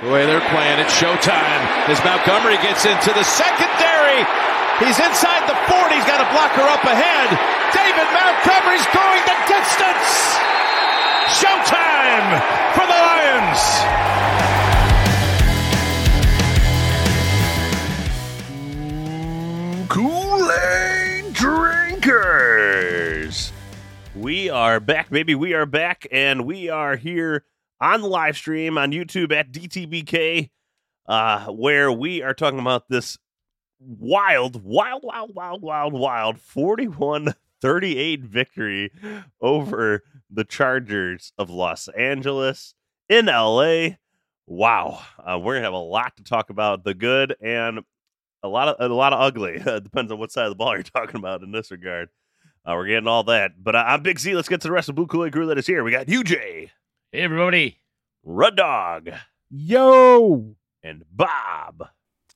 The way they're playing, it's showtime as Montgomery gets into the secondary. He's inside the 40. He's got a blocker up ahead. David Montgomery's going the distance. Showtime for the Lions. Kool-Aid drinkers. We are back, baby. We are back, and we are here on the live stream on YouTube at DTBK, uh, where we are talking about this wild, wild, wild, wild, wild, wild 41 38 victory over the Chargers of Los Angeles in LA. Wow. Uh, we're going to have a lot to talk about the good and a lot of a lot of ugly. Uh, depends on what side of the ball you're talking about in this regard. Uh, we're getting all that. But uh, I'm Big Z. Let's get to the rest of Blue Kool-Aid crew that is here. We got UJ, Hey, everybody. Rud Dog, Yo. and Bob.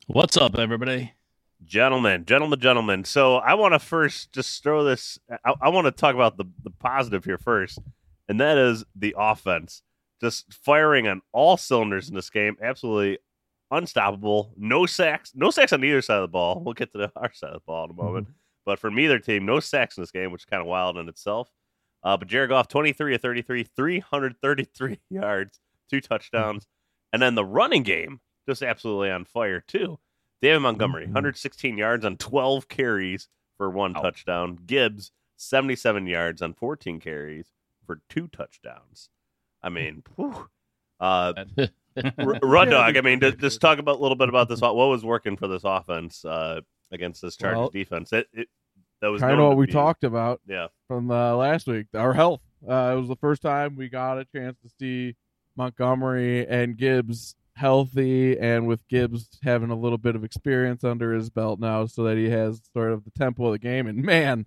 What's up, everybody? Gentlemen, gentlemen, gentlemen. So I want to first just throw this. I, I want to talk about the, the positive here first, and that is the offense. Just firing on all cylinders in this game. Absolutely unstoppable. No sacks. No sacks on either side of the ball. We'll get to the, our side of the ball in a moment. Mm-hmm. But from either team, no sacks in this game, which is kind of wild in itself. Uh, but Jared Goff, 23 of 33, 333 yards, two touchdowns. And then the running game, just absolutely on fire, too. David Montgomery, 116 yards on 12 carries for one touchdown. Gibbs, 77 yards on 14 carries for two touchdowns. I mean, whew. uh, R- Run Dog, I mean, just, just talk about a little bit about this. What was working for this offense uh, against this Chargers Well, defense? It, it that was Kind of what we be- talked about Yeah, from uh, last week. Our health. Uh, it was the first time we got a chance to see Montgomery and Gibbs healthy, and with Gibbs having a little bit of experience under his belt now, so that he has sort of the tempo of the game. And man,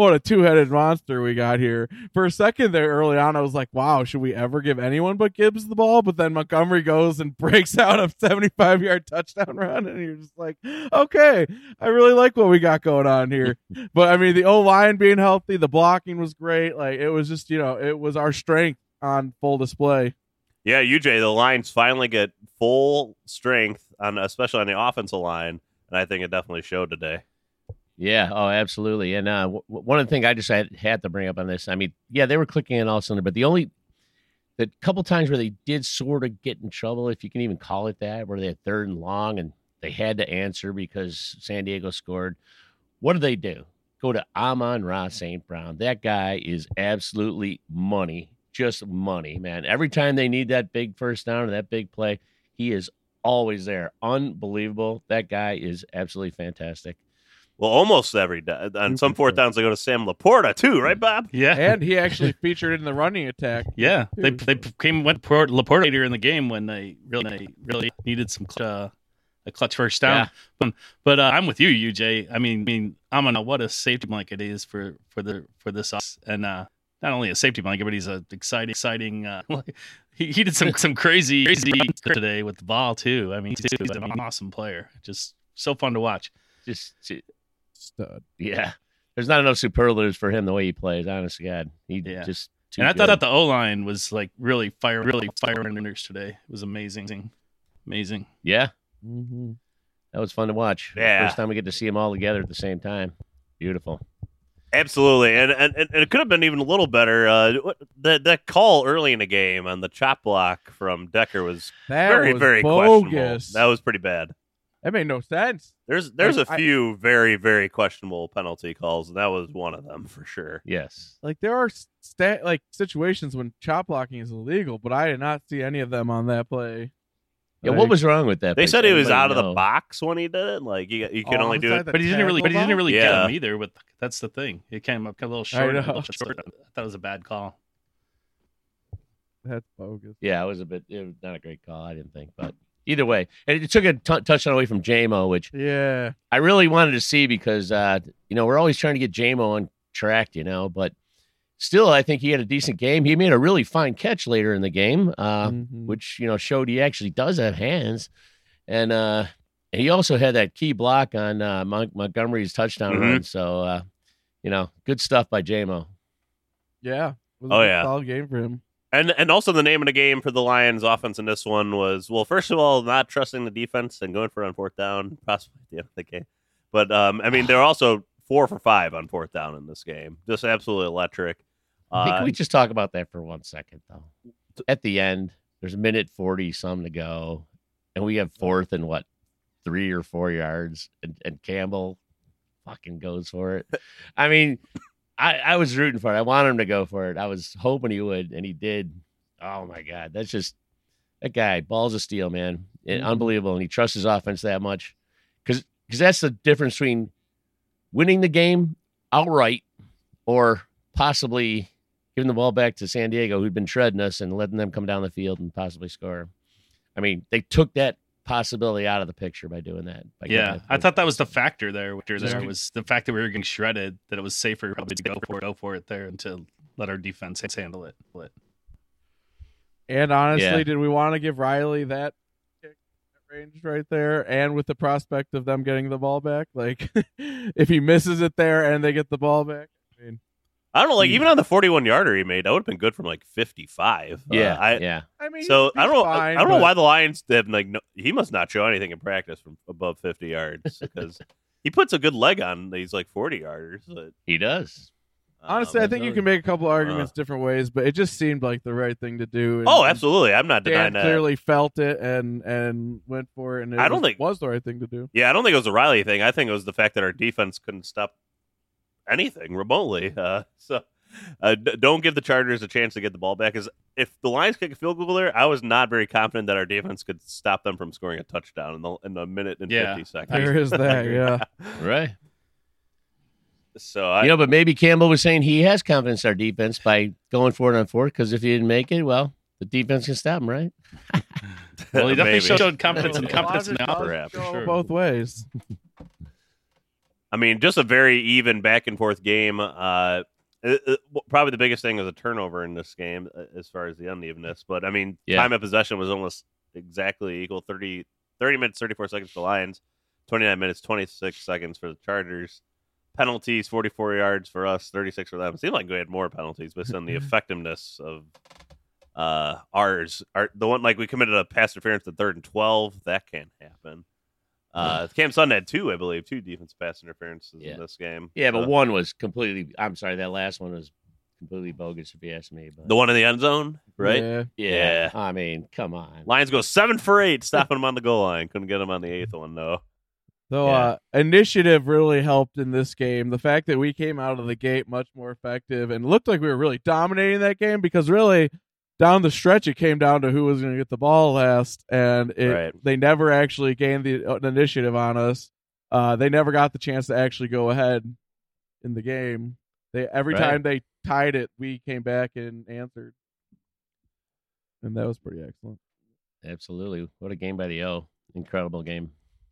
what a two-headed monster we got here. For a second there, early on, I was like, "Wow, should we ever give anyone but Gibbs the ball?" But then Montgomery goes and breaks out a 75-yard touchdown run, and you're just like, "Okay, I really like what we got going on here." but I mean, the O line being healthy, the blocking was great. Like it was just, you know, it was our strength on full display. yeah. UJ, the lines finally get full strength on, especially on the offensive line, and I think it definitely showed today. Yeah, oh, absolutely. And uh, w- one of the things I just had, had to bring up on this, I mean, yeah, they were clicking in all cylinder, but the only the couple times where they did sort of get in trouble, if you can even call it that, where they had third and long and they had to answer because San Diego scored. What do they do? Go to Amon-Ra St. Brown. That guy is absolutely money, just money, man. Every time they need that big first down or that big play, he is always there. Unbelievable. That guy is absolutely fantastic. Well, almost every day. On some fourth downs, they go to Sam LaPorta too, right, Bob? Yeah, And he actually featured in the running attack. yeah. They they came went Port LaPorta later in the game when they really they really needed some uh, a clutch first down. But, but uh, I'm with you, UJ. I mean, I mean, I'm on what a safety blanket is for for the for this us and uh, not only a safety blanket, but he's a exciting exciting. Uh, he, he did some some crazy crazy today with the ball too. I mean, he's, he's an awesome player. Just so fun to watch. Just, Stud. yeah. There's not enough superlatives for him the way he plays. Honest to God, he Yeah. just. Too and I good. thought that the O line was like really fire, really firing unders today. It was amazing, amazing. yeah, Mm-hmm. that was fun to watch. Yeah. First time we get to see them all together at the same time. Beautiful. Absolutely, and and, and it could have been even a little better. Uh, what- that that call early in the game on the chop block from Decker was That very was very bogus. questionable. That was pretty bad. That made no sense. There's there's Like, a I- few very very questionable penalty calls, and that was one of them for sure. Yes. Like there are sta- like situations when chop blocking is illegal, but I did not see any of them on that play. Yeah. Like, What was wrong with that? They play? said he was Anybody out of the box when he did it. Like you you can Oh, only do it. But he didn't really, but he didn't really Yeah. get him either. With that's the thing. It came up a little short. a know. little short. I thought it was a bad call. That's bogus. Yeah, it was a bit it was not a great call. I didn't think, but either way, and it took a t- touchdown away from JMO, which Yeah. I really wanted to see because uh, you know we're always trying to get JMO on track, you know, but still, I think he had a decent game. He made a really fine catch later in the game, uh, Mhm. which you know showed he actually does have hands, and uh, he also had that key block on uh, Mon- Montgomery's touchdown Mhm. run. So uh, you know, good stuff by JMO. yeah. Was Oh, good yeah. solid game for him. And and also the name of the game for the Lions offense in this one was well, first of all, not trusting the defense and going for it on fourth down, possibly at the end of the game. But um, I mean, they're also four for five on fourth down in this game, just absolutely electric. Uh, Can we just talk about that for one second, though? At the end, there's a minute forty some to go, and we have fourth and what three or four yards, and, and Campbell fucking goes for it. I mean, I, I was rooting for it. I wanted him to go for it. I was hoping he would, and he did. Oh my god, that's just that guy balls of steel, man, Mhm. unbelievable. And he trusts his offense that much, because because that's the difference between winning the game outright or possibly giving the ball back to San Diego, who'd been treading us and letting them come down the field and possibly score. I mean, they took that possibility out of the picture by doing that. by Yeah, that I thought that was the factor there. Which there Yeah. was the fact that we were getting shredded. That it was safer probably to go for it, go for it there, and to let our defense handle it. But And honestly, Yeah. did we want to give Riley that kick at range right there, and with the prospect of them getting the ball back? Like, if he misses it there and they get the ball back, I mean, I don't know, like Hmm. even on the forty-one yarder he made, that would have been good from like fifty-five. Uh, yeah, I, yeah. I mean, So I don't know. fine, I don't know why the Lions have like. No, he must not show anything in practice from above fifty yards because he puts a good leg on these like forty yarders. But, He does. Honestly, um, I think you can make a couple arguments different ways, but it just seemed like the right thing to do. and- Oh, absolutely. I'm not denying Dan that. clearly felt it and and went for it, and it I don't was, think- was the right thing to do. Yeah, I don't think it was a Riley thing. I think it was the fact that our defense couldn't stop anything remotely. Uh, so uh, d- don't give the Chargers a chance to get the ball back. Because if the Lions kick a field goal there, I was not very confident that our defense could stop them from scoring a touchdown in the in a minute and Yeah. fifty seconds. There is that, yeah. Right. So I, you know, but maybe Campbell was saying he has confidence in our defense by going for it on fourth because if he didn't make it, well, the defense can stop him, right? well, he definitely Maybe. showed confidence and confidence in the Logic offer. for go sure. both ways. I mean, just a very even back and forth game. Uh, it- it- probably the biggest thing was a turnover in this game uh, as far as the unevenness. But I mean, Yeah. time of possession was almost exactly equal 30, 30 minutes, 34 seconds for the Lions, 29 minutes, 26 seconds for the Chargers. Penalties, 44 yards for us, 36 for them. It seemed like we had more penalties based on the effectiveness of uh, ours. Our, the one, like, we committed a pass interference to third and 12. That can't happen. Uh, Cam Sutton had two, I believe, two defense pass interferences Yeah. in this game. Yeah, but So- one was completely. I'm sorry, that last one was completely bogus if you ask me. But The one in the end zone, right? Yeah. yeah, Yeah. I mean, come on. Lions go seven for eight, stopping him on the goal line. Couldn't get him on the eighth one though. Though Yeah. uh, initiative really helped in this game. The fact that we came out of the gate much more effective and looked like we were really dominating that game because really down the stretch it came down to who was going to get the ball last, and it, Right. they never actually gained the uh, initiative on us. Uh, they never got the chance to actually go ahead in the game. They every Right. time they tied it, we came back and answered, and that was pretty excellent. Absolutely, what a game by the O. Incredible game.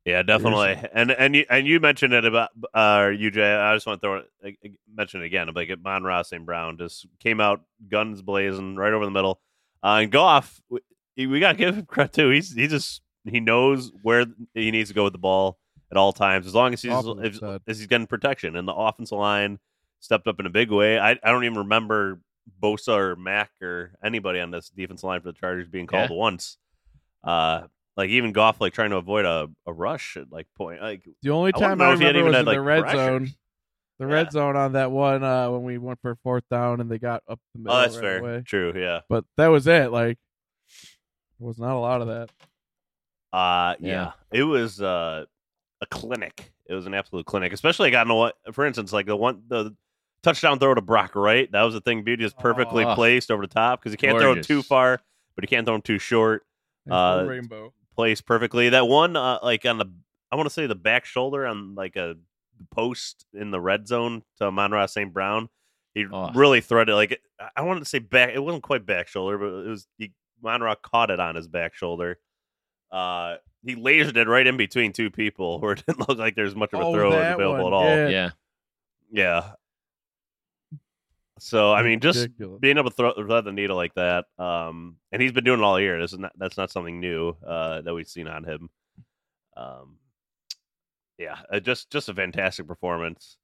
Yeah, definitely. And and you and you mentioned it about uh UJ. I just want to throw it mention it again. Like Ross St. Brown just came out guns blazing right over the middle. Uh, and Goff, we, we got to give him credit too. He's he just he knows where he needs to go with the ball at all times as long as he's if, as he's getting protection. And the offensive line stepped up in a big way. I I don't even remember Bosa or Mack or anybody on this defensive line for the Chargers being called Yeah. once. Uh, like even Goff like trying to avoid a, a rush at like point like The only time know I if he had remember was had, in the red pressure. zone. The Yeah. red zone on that one uh, when we went for fourth down and they got up the middle. oh that's right fair away. true yeah But that was it. Like there was not a lot of that. uh yeah, Yeah. it was uh a clinic it was an absolute clinic especially I got know what for instance like the one the touchdown throw to Brock Wright that was the thing beauty is perfectly Oh. placed over the top because you can't throw it too far but you can't throw him too short Uh, rainbow. Placed perfectly. That one, uh, like on the, I want to say the back shoulder on like a post in the red zone to Amon-Ra St. Brown. He Oh. really threaded like I wanted to say back. It wasn't quite back shoulder, but it was. He, Amon-Ra caught it on his back shoulder. Uh, he lasered it right in between two people, where it didn't look like there's much of a Oh, throw available one, at all. yeah. Yeah. Yeah. So I mean, just Ridiculous. being able to throw, thread the needle like that, um, and he's been doing it all year. This is not that's not something new uh, that we've seen on him. Um, yeah, uh, just just a fantastic performance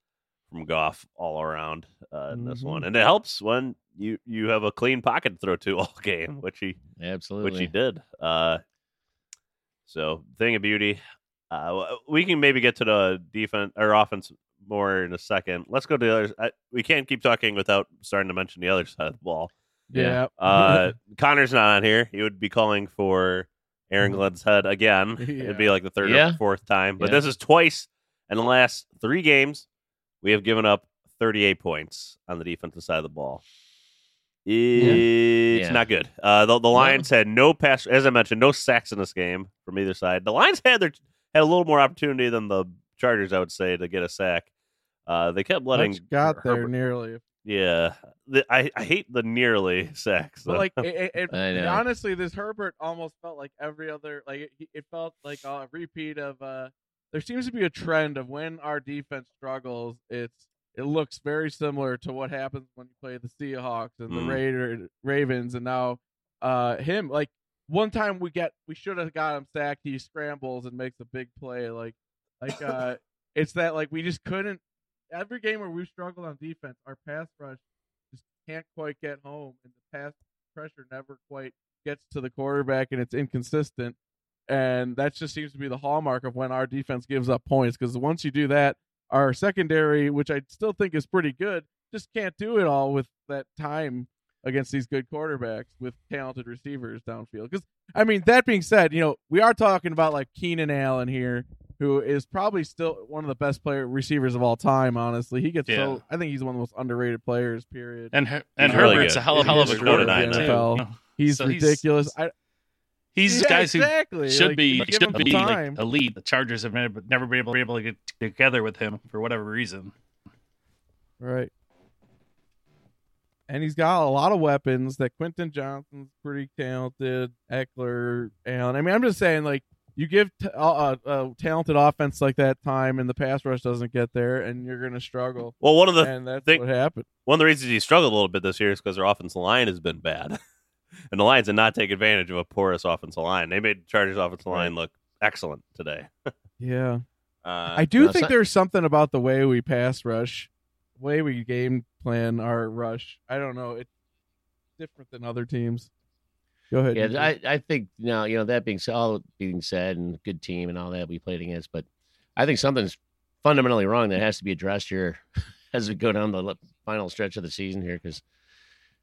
from Goff all around uh, in this Mhm. one, and it helps when you you have a clean pocket to throw to all game, which he Absolutely. which he did. Uh, so thing of beauty. Uh, we can maybe get to the defense or offense more in a second. Let's go to the others. I, we can't keep talking without starting to mention the other side of the ball. yeah. Uh, Connor's not on here. He would be calling for Aaron Glenn's head again. It'd be like the third Yeah. or fourth time. But Yeah. this is twice in the last three games. We have given up 38 points on the defensive side of the ball. It's Yeah. not good. Uh, the, the Lions had no pass, as I mentioned, no sacks in this game from either side. The Lions had their had a little more opportunity than the Chargers, I would say, to get a sack. Uh, they kept letting Much got there nearly. yeah, the, I, I hate the nearly sacks. But like, it, it, it- honestly, this Herbert almost felt like every other. Like it, it felt like a repeat of. uh There seems to be a trend of when our defense struggles. It's it looks very similar to what happens when you play the Seahawks and the Mm. Raider Ravens, and now uh him like one time we get we should have got him sacked. He scrambles and makes a big play. Like like uh it's that like we just couldn't. Every game where we've struggled on defense, our pass rush just can't quite get home, and the pass pressure never quite gets to the quarterback, and it's inconsistent. And that just seems to be the hallmark of when our defense gives up points. Because once you do that, our secondary, which I still think is pretty good, just can't do it all with that time against these good quarterbacks with talented receivers downfield. Because I mean, that being said, you know we are talking about like Keenan Allen here, who is probably still one of the best player receivers of all time. Honestly, he gets Yeah. so I think he's one of the most underrated players. Period. And Her- and He's really Herbert's good. a hell of, hell of a really quarterback in too. the you NFL. know? He's So he's- ridiculous. I, He's yeah, guys who exactly. should Like, be you give him should be like elite. The Chargers have never, never been able, been able to get together with him for whatever reason. Right. And he's got a lot of weapons. That Quentin Johnston's pretty talented. Ekeler, Allen. I mean, I'm just saying, like, you give t- a, a, a talented offense like that time, and the pass rush doesn't get there, and you're going to struggle. well, one of the and that's thing- what happened. one of the reasons he struggled a little bit this year is because their offensive line has been bad, and the Lions did not take advantage of a porous offensive line. They made Chargers offensive line look excellent today. Yeah. Uh, I do no, think so- there's something about the way we pass rush, way we game plan our rush. I don't know. It's different than other teams. Go ahead. Yeah, I, I think now you know that being said, all being said, and good team and all that we played against, but I think something's fundamentally wrong that has to be addressed here as we go down the final stretch of the season here because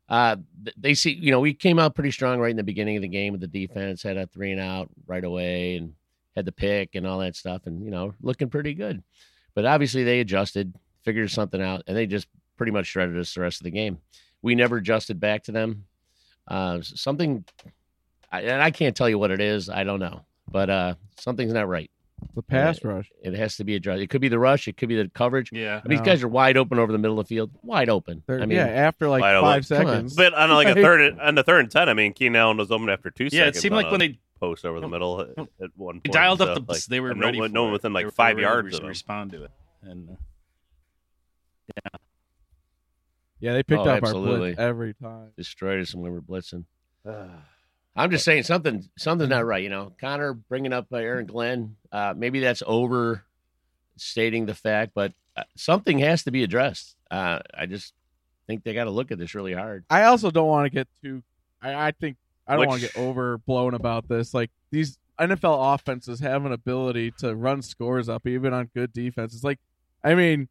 uh, they see you know we came out pretty strong right in the beginning of the game with the defense had a three and out right away and had the pick and all that stuff and you know looking pretty good, but obviously they adjusted, figured something out, and they just pretty much shredded us the rest of the game. We never adjusted back to them. Uh, something, I, and I can't tell you what it is. I don't know, but uh, something's not right. the pass rush. It has to be addressed. It could be the rush. It could be the coverage. Yeah. I mean, No. these guys are wide open over the middle of the field, wide open. They're- I mean, yeah, after like five open. Seconds. but on like a third and, on the third and ten, I mean, Keenan Allen was open after two Yeah, it seemed like when they post over the middle at, at one point. they dialed so, up the, like, they were and no, ready. one- for no one within like five ready to yards res- respond to it. And uh, yeah, they picked Oh, up our absolutely. blitz every time. destroyed us when we were blitzing. I'm just saying something. Something's not right. You know, Connor bringing up uh, Aaron Glenn. Uh, maybe that's overstating the fact, but uh, something has to be addressed. Uh, I just think they got to look at this really hard. I also don't want to get too. I, I think I don't want to Which- get overblown about this. Like these NFL offenses have an ability to run scores up even on good defenses. Like, I mean,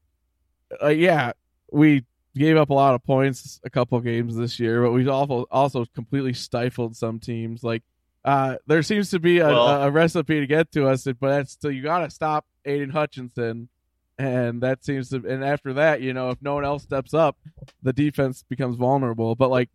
uh, yeah, we gave up a lot of points a couple games this year, but we've also also completely stifled some teams. Like, uh, there seems to be a, Well- a, recipe to get to us, but that's still you got to stop Aiden Hutchinson. And that seems to, and after that, you know, if no one else steps up, the defense becomes vulnerable. But like,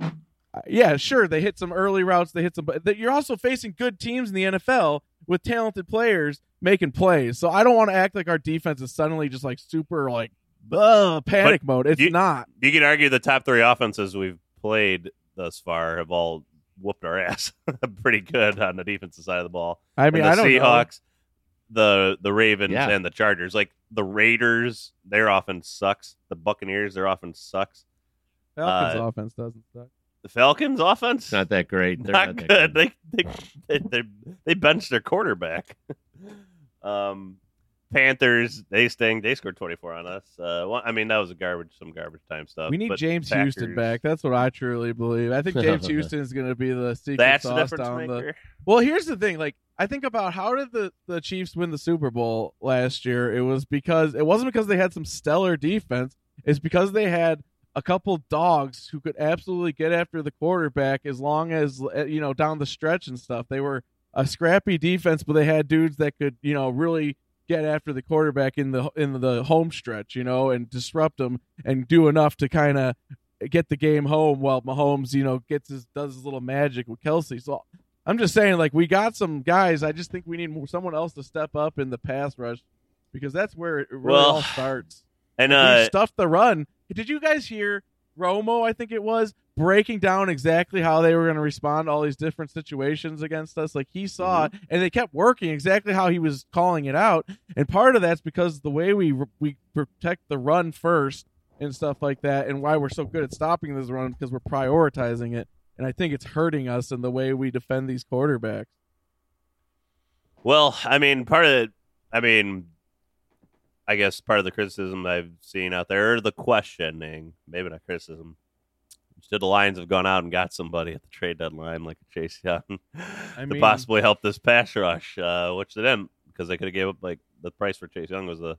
yeah, sure, they hit some early routes, they hit some, but you're also facing good teams in the NFL with talented players making plays. So I don't want to act like our defense is suddenly just like super like uh, panic mode. It's you- not. You could argue the top three offenses we've played thus far have all whooped our ass pretty good on the defensive side of the ball. I mean, and the I don't know. Seahawks, the the Ravens, Yeah. and the Chargers. Like the Raiders, their offense sucks. The Buccaneers, their offense sucks. Falcons uh, offense doesn't suck. The Falcons' offense not that great. They're not, not that good. They they they they, they benched their quarterback. um, Panthers they stink. They scored twenty four on us. Uh, well, I mean that was a garbage, some garbage time stuff. We need but James Packers- Houston back. That's what I truly believe. I think James Houston is going to be the secret That's sauce difference down the. Well, here's the thing. Like, I think about how did the the Chiefs win the Super Bowl last year? It was because it wasn't because they had some stellar defense. It's because they had a couple dogs who could absolutely get after the quarterback as long as uh, you know down the stretch and stuff. They were a scrappy defense, but they had dudes that could you know really get after the quarterback in the in the home stretch, you know, and disrupt them and do enough to kind of get the game home while Mahomes, you know, gets his does his little magic with Kelce. So I'm just saying, like we got some guys. I just think we need more, someone else to step up in the pass rush because that's where it really Well, all starts. And we uh, stuffed the run. Did you guys hear Romo? I think it was breaking down exactly how they were going to respond to all these different situations against us. Like he saw Mm-hmm. it, and they kept working exactly how he was calling it out. And part of that's because the way we we protect the run first and stuff like that, and why we're so good at stopping this run because we're prioritizing it. And I think it's hurting us in the way we defend these quarterbacks. Well, I mean, part of it, I mean, I guess part of the criticism I've seen out there, or the questioning, maybe not criticism, should the Lions have gone out and got somebody at the trade deadline like Chase Young I to mean- possibly help this pass rush, uh, which they didn't because they could have gave up like the price for Chase Young was a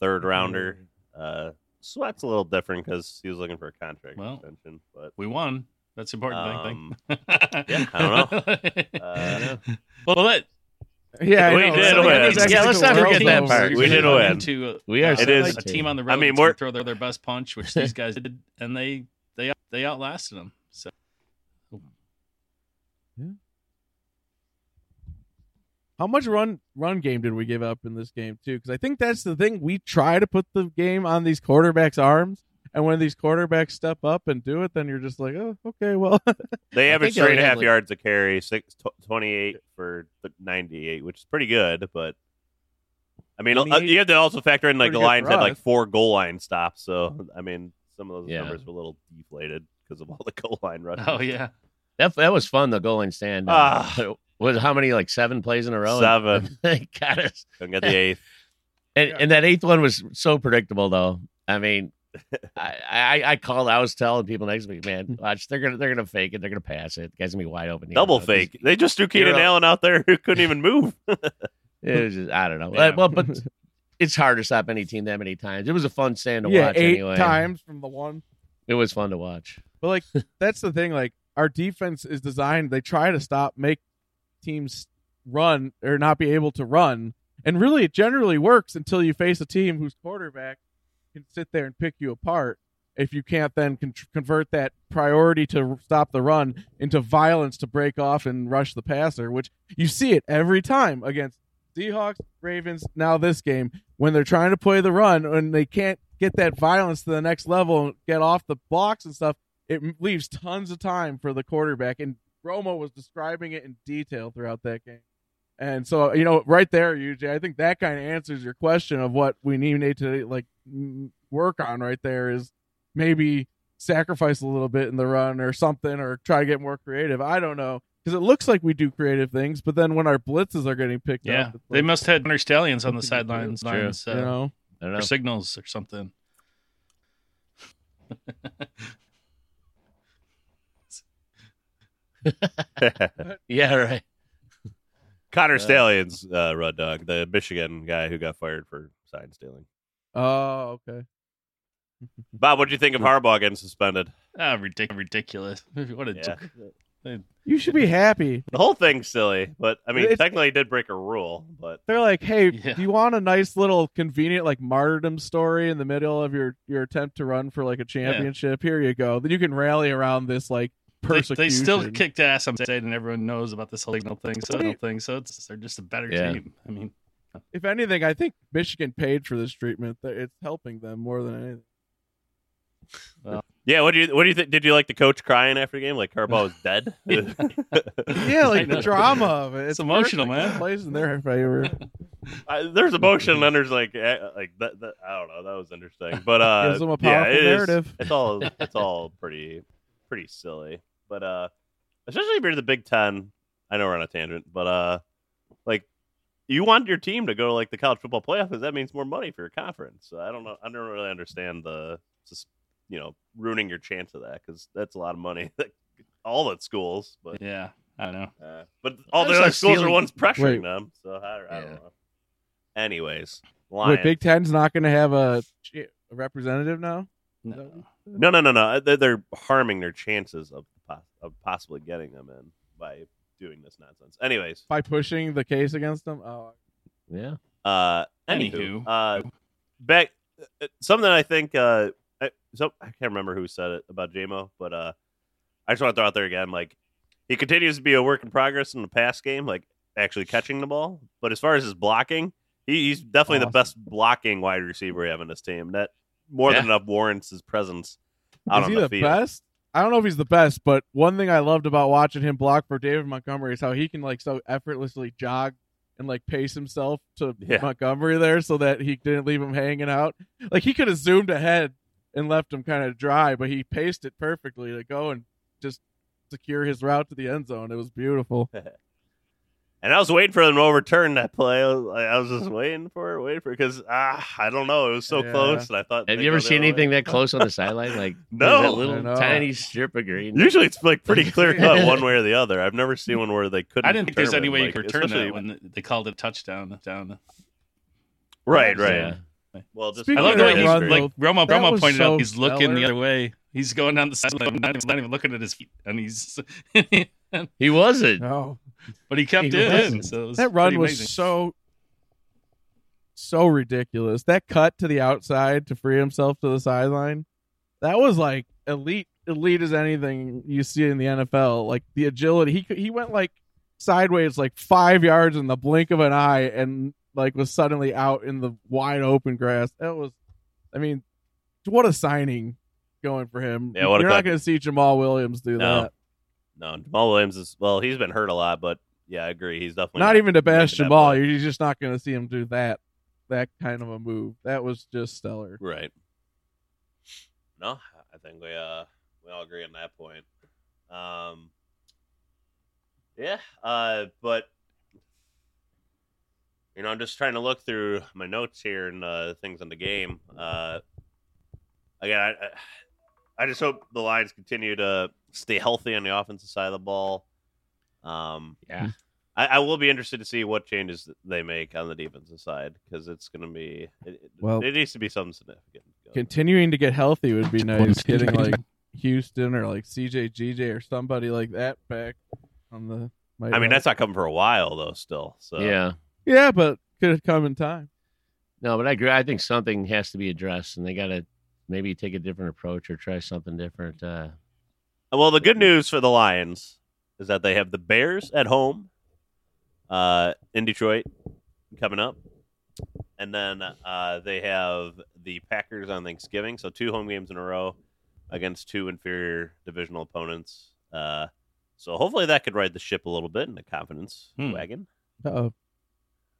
third rounder. Uh, Sweat's a little different because he was looking for a contract Well, extension, but We won. That's important Um, thing. yeah, I don't know. Uh, well, let Yeah, We did Some win. guys Yeah, let's not forget that part. We did win. Into, We are uh, It is- a team on the road. I mean, we're- throw their, their best punch, which these guys did, and they they they outlasted them. So yeah. How much run run game did we give up in this game too? Because I think that's the thing. We try to put the game on these quarterbacks' arms, and when these quarterbacks step up and do it, then you're just like, oh, okay, well, They I average think they three and a only half have, like- yards a carry, six, tw- 28 for th- 98, which is pretty good. But I mean, uh, you have to also factor in like the good Lions had like four goal line stops. So I mean, some of those Yeah. numbers were a little deflated because of all the goal line rushes. oh yeah, That that was fun. The goal line stand. Ah. was how many like seven plays in a row? Seven. They got us. Couldn't get the eighth. And, Yeah. and that eighth one was so predictable, though. I mean, I, I I called. I was telling people next week, man, watch they're gonna they're gonna fake it. They're gonna pass it. The guy's gonna be wide open. Double You know, fake. They just threw Keenan know- Allen out there who couldn't even move. It was just, I don't know. Yeah. Well, but it's hard to stop any team that many times. It was a fun stand to yeah, watch. eight anyway. times from the one. It was fun to watch. But like, that's the thing. Like, our defense is designed. They try to stop, make teams run or not be able to run, and really, it generally works until you face a team whose quarterback can sit there and pick you apart. If you can't then con- convert that priority to stop the run into violence to break off and rush the passer, which you see it every time against Seahawks, Ravens, now this game when they're trying to play the run and they can't get that violence to the next level and get off the blocks and stuff, it leaves tons of time for the quarterback. And Romo was describing it in detail throughout that game. And so, you know, right there, UJ, I think that kind of answers your question of what we need to like work on right there is maybe sacrifice a little bit in the run or something or try to get more creative. I don't know. Because it looks like we do creative things, but then when our blitzes are getting picked yeah. up, it's They must have had Stalions on the sidelines, True. lines, uh, you know, I or signals or something. Yeah, right. Connor Stalions, uh, Rud Dog, the Michigan guy who got fired for sign stealing. Oh, okay. Bob, what do you think of Harbaugh getting suspended? Ah, ridic- ridiculous. What a Yeah. You should be happy. The whole thing's silly, but I mean, It's- technically, he did break a rule, but They're like, hey, Yeah. do you want a nice little convenient like martyrdom story in the middle of your your attempt to run for like a championship? Here you go. Then you can rally around this like They, persecution. they still kicked ass on state, and everyone knows about this whole signal thing. So, What do you- thing. So it's they're just a better Yeah. team. I mean, if anything, I think Michigan paid for this treatment. It's helping them more than anything. Yeah, what do you what do you think? Did you like the coach crying after the game, like Harbaugh was dead? Yeah, like the drama of it. It's emotional, perfect. man. Plays in their favor. I, there's emotion, and then there's like eh, like that, that. I don't know. That was interesting, but uh, Gives them a yeah, powerful it is- narrative. it's all it's all pretty pretty silly, but uh, especially if you're the Big Ten. I know we're on a tangent, but uh, like you want your team to go to like the college football playoff because that means more money for your conference. So I don't know. I don't really understand the just you know ruining your chance of that because that's a lot of money. all at schools, but Yeah, I don't know. uh, but all That's the other like schools are stealing- ones pressuring Wait. them. So I, I don't know. Anyways, Wait, Lions. Big Ten's not going to have a, a representative now. No. no, no, no, no. They're, they're harming their chances of of possibly getting them in by doing this nonsense. Anyways, by pushing the case against them. Oh, Yeah. uh, anywho, Anywho. uh, back uh, something I think uh, I, so I can't remember who said it about JMO, but uh, I just want to throw out there again, like he continues to be a work in progress in the pass game, like actually catching the ball. But as far as his blocking, he, he's definitely the best blocking wide receiver we have in this team. That more than enough warrants his presence out is on he the, the, field. best? I don't know if he's the best, but one thing I loved about watching him block for David Montgomery is how he can like so effortlessly jog and like pace himself to Yeah. Montgomery there so that he didn't leave him hanging out. Like he could have zoomed ahead and left him kind of dry, but he paced it perfectly to go and just secure his route to the end zone. It was beautiful. And I was waiting for them to overturn that play. I was, I was just waiting for it, waiting for it because ah, I don't know. It was so Yeah. close, and I thought. Have you ever seen other way. anything that close on the sideline? Like No. that little tiny strip of green. Usually, it's like pretty clear cut one way or the other. I've never seen one where they couldn't. I didn't think there's any determine, way you could return especially- that when they called it a touchdown down. Right, right. Yeah. Well, just Speaking I love the way he's run, like Romo. that Romo pointed so out he's looking the other way. He's going down the sideline, not, not even looking at his feet, and he's. He wasn't. No. But he kept He it in. So it that run was amazing. so so ridiculous. That cut to the outside to free himself to the sideline, that was like elite, elite as anything you see in the NFL. Like the agility, he he went like sideways, like five yards in the blink of an eye, and like was suddenly out in the wide open grass. That was, I mean, what a signing going for him. Yeah, what You're not going to see Jamaal Williams do No. that. No. Jamaal Williams is well. He's been hurt a lot, but yeah, I agree. He's definitely not even to bash Jamaal. You're just not going to see him do that. That kind of a move. That was just stellar. Right. No, I think we uh we all agree on that point. Um Yeah, uh but you know, I'm just trying to look through my notes here and uh things on the game. Uh again, I I- I just hope the Lions continue to stay healthy on the offensive side of the ball. Um Yeah. I, I will be interested to see what changes they make on the defensive side because it's going to be it, it- Well, it needs to be something significant. Continuing to get healthy would be nice. Getting like Houston or like CJ GJ or somebody like that back on the. might I mean, help. that's not coming for a while though. Still, so Yeah. yeah, but could come in time. No, but I agree. I think something has to be addressed, and they got to maybe take a different approach or try something different. Uh, Well, the good news for the Lions is that they have the Bears at home, uh, in Detroit, coming up, and then uh, they have the Packers on Thanksgiving. So two home games in a row against two inferior divisional opponents. Uh, so hopefully that could ride the ship a little bit in the confidence Hmm. wagon. Uh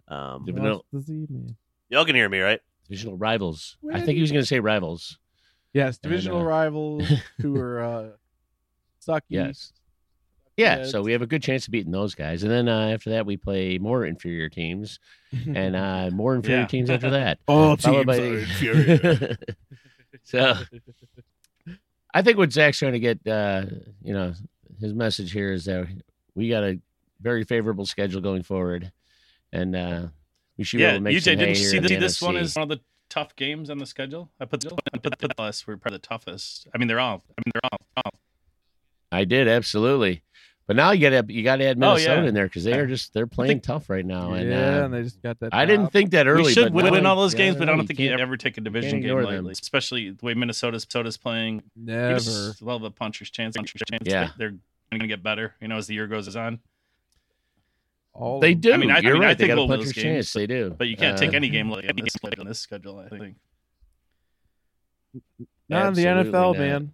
Um, Div- Divisional- oh. the Z y'all can hear me, right? Divisional rivals. I think he was going to say rivals. Yes, divisional uh, rivals who are uh, sucky. Yes. Yeah, Yeah, so we have a good chance of beating those guys, and then uh, after that we play more inferior teams, and uh, more inferior Yeah. teams after that. all Followed teams by are inferior. so I think what Zach's trying to get, uh, you know, his message here is that we got a very favorable schedule going forward, and uh, we should be Yeah, able to make UJ, some hay didn't you see in the this, this one NFC. is one of the tough games on the schedule? I put I put the last were probably the toughest. I mean, they're all. I mean, they're all. all. I did absolutely, but now you got to you got to add Oh, Minnesota yeah. in there because they are just they're playing tough right now, and yeah, uh, and they just got that. I didn't think that early. we should but win, now- all those games, yeah, but I don't think you can't- ever take a division game ignore lightly, them. especially the way Minnesota's Minnesota's playing. never. Gives- Well, the puncher's chance, puncher's chance. Yeah. they're going to get better. You know, as the year goes on. All They do. I mean, I- I You're mean, I right. they think got a we'll win puncher's those games, chance. They do. But you can't Uh, take any game like any game on this schedule. I think. Not in the NFL, not. man.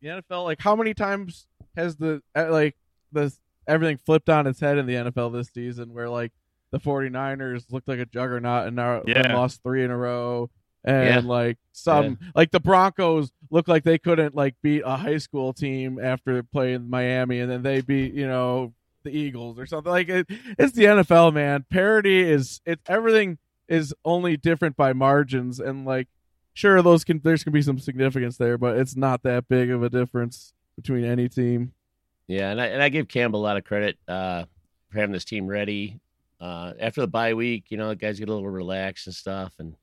The NFL, like, how many times has the uh, like the everything flipped on its head in the NFL this season, where like the 49ers looked like a juggernaut and now Yeah. lost three in a row, and Yeah. like some like the Broncos look like they couldn't like beat a high school team after playing Miami, and then they beat you know the Eagles or something like it, it's the NFL, man. Parity is it's everything is only different by margins, and like sure those can there's can be some significance there, but it's not that big of a difference between any team. Yeah, and I and I give Campbell a lot of credit uh, for having this team ready. Uh, after the bye week, you know, the guys get a little relaxed and stuff, and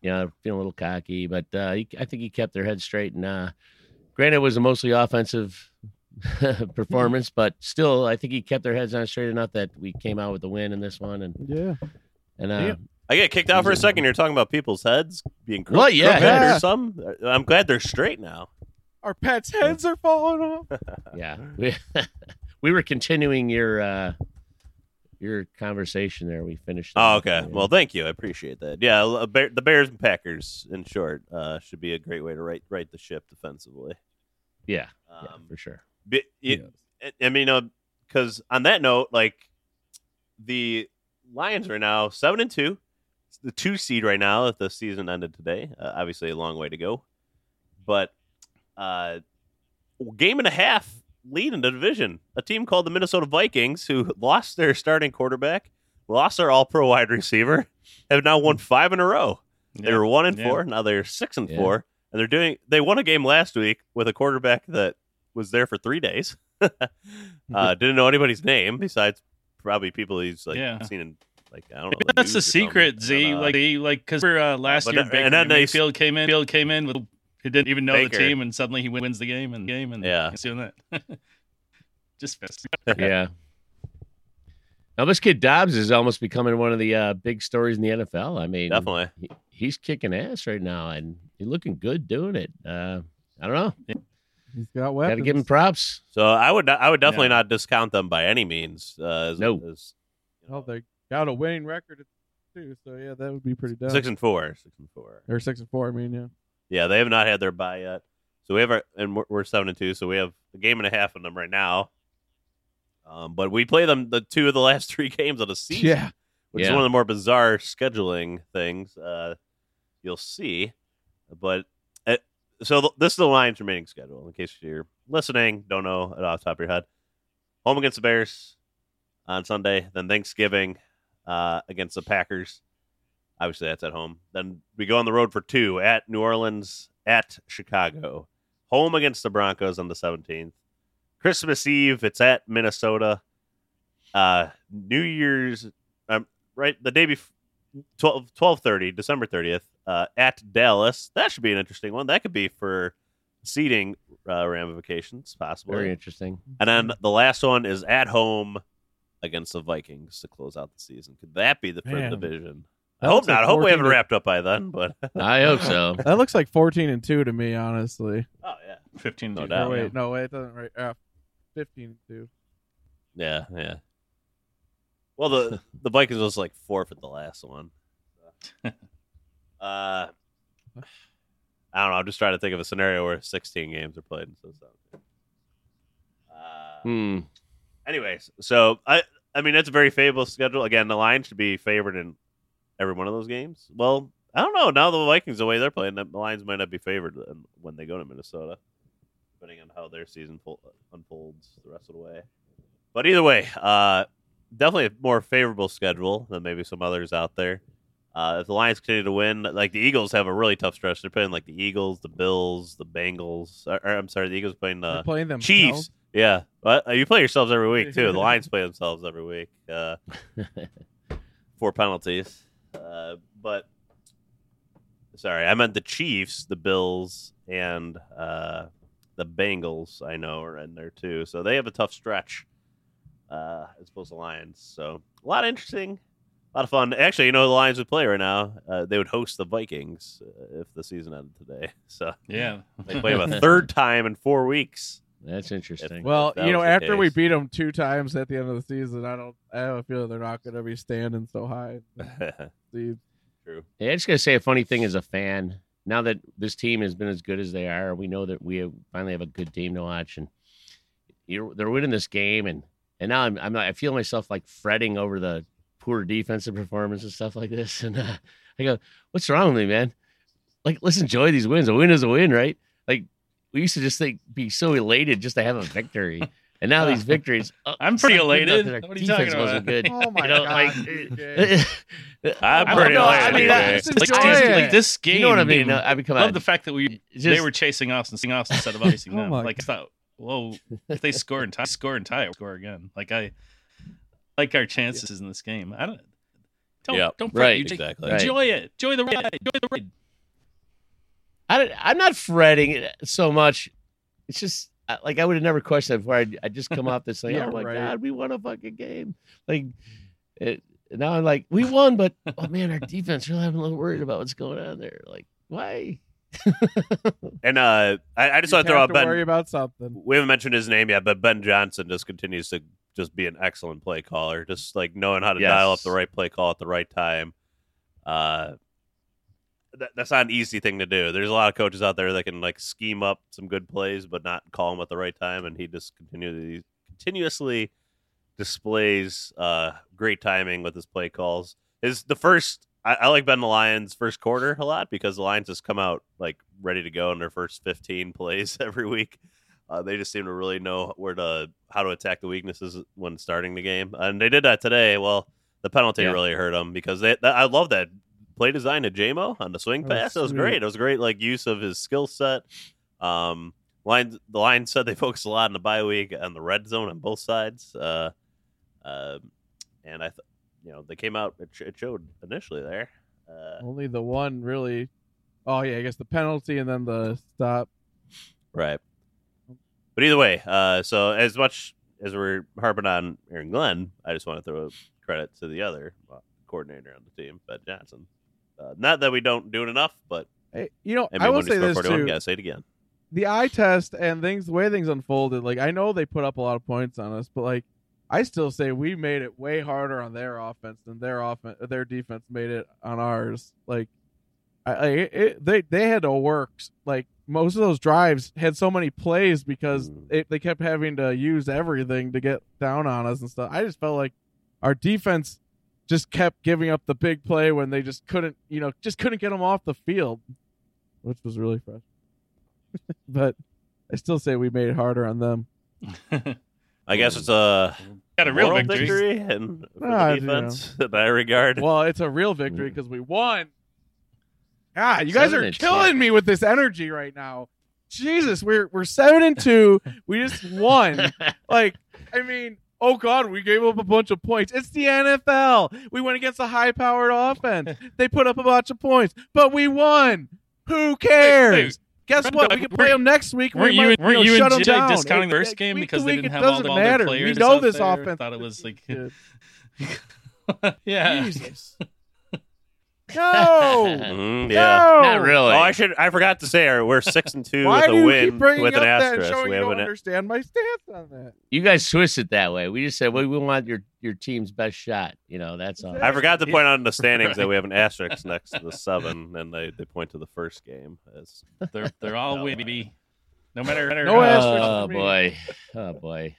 you know, feeling a little cocky. But uh, he, I think he kept their head straight. And uh, granted, it was a mostly offensive performance, but still, I think he kept their heads on straight enough that we came out with the win in this one. And Yeah, and uh, Yeah. I get kicked out for a second. You're talking about people's heads being crooked, Well, yeah, crooked yeah. or something. I'm glad they're straight now. our pets' heads are falling off. yeah, we we were continuing your uh, your conversation there. We finished. Oh, that. okay. Well, thank you. I appreciate that. Yeah, a bear, the Bears and Packers, in short, uh, should be a great way to right right the ship defensively. yeah, yeah, Um, for sure. It, I- I mean, because on that note, like the Lions are now seven and two, It's the two seed right now. If the season ended today, uh, obviously a long way to go, but uh, game and a half lead in the division. A team called the Minnesota Vikings, who lost their starting quarterback, lost their All-Pro wide receiver, have now won five in a row. They Yeah. were one and Yeah. four. Now they're six and Yeah. four, and they're doing. They won a game last week with a quarterback that was there for three days. uh, didn't know anybody's name besides probably people he's like Yeah. seen in like I don't know. But that's the news or something. secret, Z. Like, they, like, because uh, last but year, that- Baker and that nice- Mayfield came in. Field came in with he didn't even know Baker. the team, and suddenly he wins the game and game, and Yeah. he's doing that. Just fist. yeah. Now this kid Dobbs is almost becoming one of the uh, big stories in the NFL. I mean, definitely. he- he's kicking ass right now, and he's looking good doing it. Uh, I don't know. He's got Got weapons. to give him props. So I would I would definitely Yeah. not discount them by any means. Uh, as, No. as, you know, they got a winning record too. So yeah, that would be pretty dope. six and four, six and four. or six and four. I mean, yeah. Yeah, they have not had their bye yet. So we have our and we're, we're seven and two. So we have a game and a half of them right now. Um, but we play them the two of the last three games of the season. Yeah. which is one of the more bizarre scheduling things uh, you'll see. But so th- this is the Lions' remaining schedule. In case you're listening, don't know it off the top of your head. Home against the Bears on Sunday, then Thanksgiving uh, against the Packers. Obviously, that's at home. Then we go on the road for two at New Orleans, at Chicago, home against the Broncos on the 17th. Christmas Eve, it's at Minnesota. Uh, New Year's um, right the day before 12 12:30 December 30th uh, at Dallas. That should be an interesting one. That could be for seating uh, ramifications possibly. Very interesting. And then the last one is at home against the Vikings to close out the season. Could that be the for the Man. division? I hope looks like not. I hope we haven't to- wrapped up by then, but I hope so. That looks like fourteen and two to me, honestly. oh yeah. Fifteen. No to- doubt. Oh, yeah. wait, no, wait, it doesn't right. Uh, Fifteen and two. Yeah, yeah. Well, the the Vikings was like forfeit the last one. uh, I don't know. I'm just trying to think of a scenario where 16 games are played. So, so. Uh, Hmm. anyways, so I I mean it's a very favorable schedule. Again, the Lions should be favored in every one of those games. Well, I don't know. Now the Vikings the way they're playing, the Lions might not be favored when they go to Minnesota, depending on how their season fol- unfolds the rest of the way. But either way, uh, definitely a more favorable schedule than maybe some others out there. Uh, if the Lions continue to win, like the Eagles have a really tough stretch. They're playing like the Eagles, the Bills, the Bengals. Or, or, I'm sorry, the Eagles playing They're the playing them Chiefs. Yeah, but uh, you play yourselves every week too. The Lions play themselves every week uh, for penalties. Uh, but sorry, I meant the Chiefs, the Bills, and uh, the Bengals. I know are in there too, so they have a tough stretch uh, as opposed to Lions. So a lot of interesting, a lot of fun. Actually, you know, the Lions would play right now. Uh, they would host the Vikings uh, if the season ended today. So Yeah. they play them a third time in four weeks That's interesting. Well, that you know, was the after we beat them two times at the end of the season, I don't. I have a feeling they're not going to be standing so high. See, True. Hey, I just gotta say a funny thing as a fan. Now that this team has been as good as they are, we know that we have, finally have a good team to watch, and you're, they're winning this game, and and now I'm, I'm I feel myself like fretting over the poor defensive performance and stuff like this, and uh, I go, what's wrong with me, man? Like, let's enjoy these wins. A win is a win, right? Like we used to just think be so elated just to have a victory, and now these victories. uh, I'm pretty not good enough elated. that our What are you defense talking wasn't about? good. oh my You know, god, like, I'm pretty don't. I elated. mean, Yeah, I- just like, enjoy this- it. like this game. you know what I mean? game- I mean, come love on. the fact that we Just- they were chasing us and seeing us instead of icing Oh them. my Like I thought, whoa, if they score and tie, score and tie, score again. Like I like our chances in this game. I don't. Don't Yeah, don't right, fret. You just exactly. Enjoy it. Enjoy the ride. Enjoy the ride. I don't, I'm not fretting so much. It's just like I would have never questioned it before. I I just come off this like, Yeah, oh my right. god, we won a fucking game. Like it, now I'm like, we won, but oh man, our defense really I'm a little worried about what's going on there. Like why? And uh, I, I just You want to throw have out to worry Ben. about something. We haven't mentioned his name yet, but Ben Johnson just continues to just be an excellent play caller. Just like knowing how to Yes. dial up the right play call at the right time. Uh, that, that's not an easy thing to do. There's a lot of coaches out there that can like scheme up some good plays, but not call them at the right time. And he just continually, continuously displays uh, great timing with his play calls. Is the first I, I like Ben the Lions first quarter a lot because the Lions just come out like ready to go in their first 15 plays every week. Uh, they just seem to really know where to how to attack the weaknesses when starting the game, and they did that today. Well, the penalty Yeah. really hurt them because they, that, I love that play design of JMO on the swing That was pass. That was great. It was great like use of his skill set. Um, line the line said they focused a lot in the bye week on the red zone on both sides. Uh, uh, and I, th- you know, they came out. It, sh- it showed initially there. Uh, Only the one really. Oh yeah, I guess the penalty and then the stop. Right. But either way, uh, so as much as we're harping on Aaron Glenn, I just want to throw credit to the other uh, coordinator on the team, Ben Johnson. Uh, not that we don't do it enough, but Hey, you know, I will say this 41, too. gotta say it again. the eye test and things the way things unfolded like i know they put up a lot of points on us but like i still say we made it way harder on their offense than their offense their defense made it on ours like I, I it, they they had to work like most of those drives had so many plays because Mm. it, they kept having to use everything to get down on us and stuff i just felt like our defense just kept giving up the big play when they just couldn't you know just couldn't get them off the field which was really frustrating but I still say we made it harder on them. I guess it's a Got a real moral victory. and for Ah, the you know. defense in that regard. Well, it's a real victory because we won. God, you guys Seven are killing ten. me with this energy right now. Jesus, we're we're seven and two. we just won. Like, I mean, oh God, we gave up a bunch of points. It's the NFL. We went against a high powered offense. They put up a bunch of points, but we won. Who cares? Guess Brenda, what? We can play them next week. Weren't we you might, weren't know, you shut and 'em Jay down. discounting the first game week because to they didn't have all, doesn't the- all their players? We know this there? offense. Thought it was like, yeah. Jesus. No. Mhm, No. Not really. Oh, I should. I forgot to say, we're six and two Why with do a you win keep bringing with up an that and asterisk. showing We you have don't an understand my stance on that? you guys twist it that way. We just said, well, we want your your team's best shot. You know, that's all. I forgot to point out in the standings that we have an asterisk next to the seven, and they, they point to the first game as They're they're all No. win. No matter, matter No how- asterisk. Oh for me. boy, oh boy.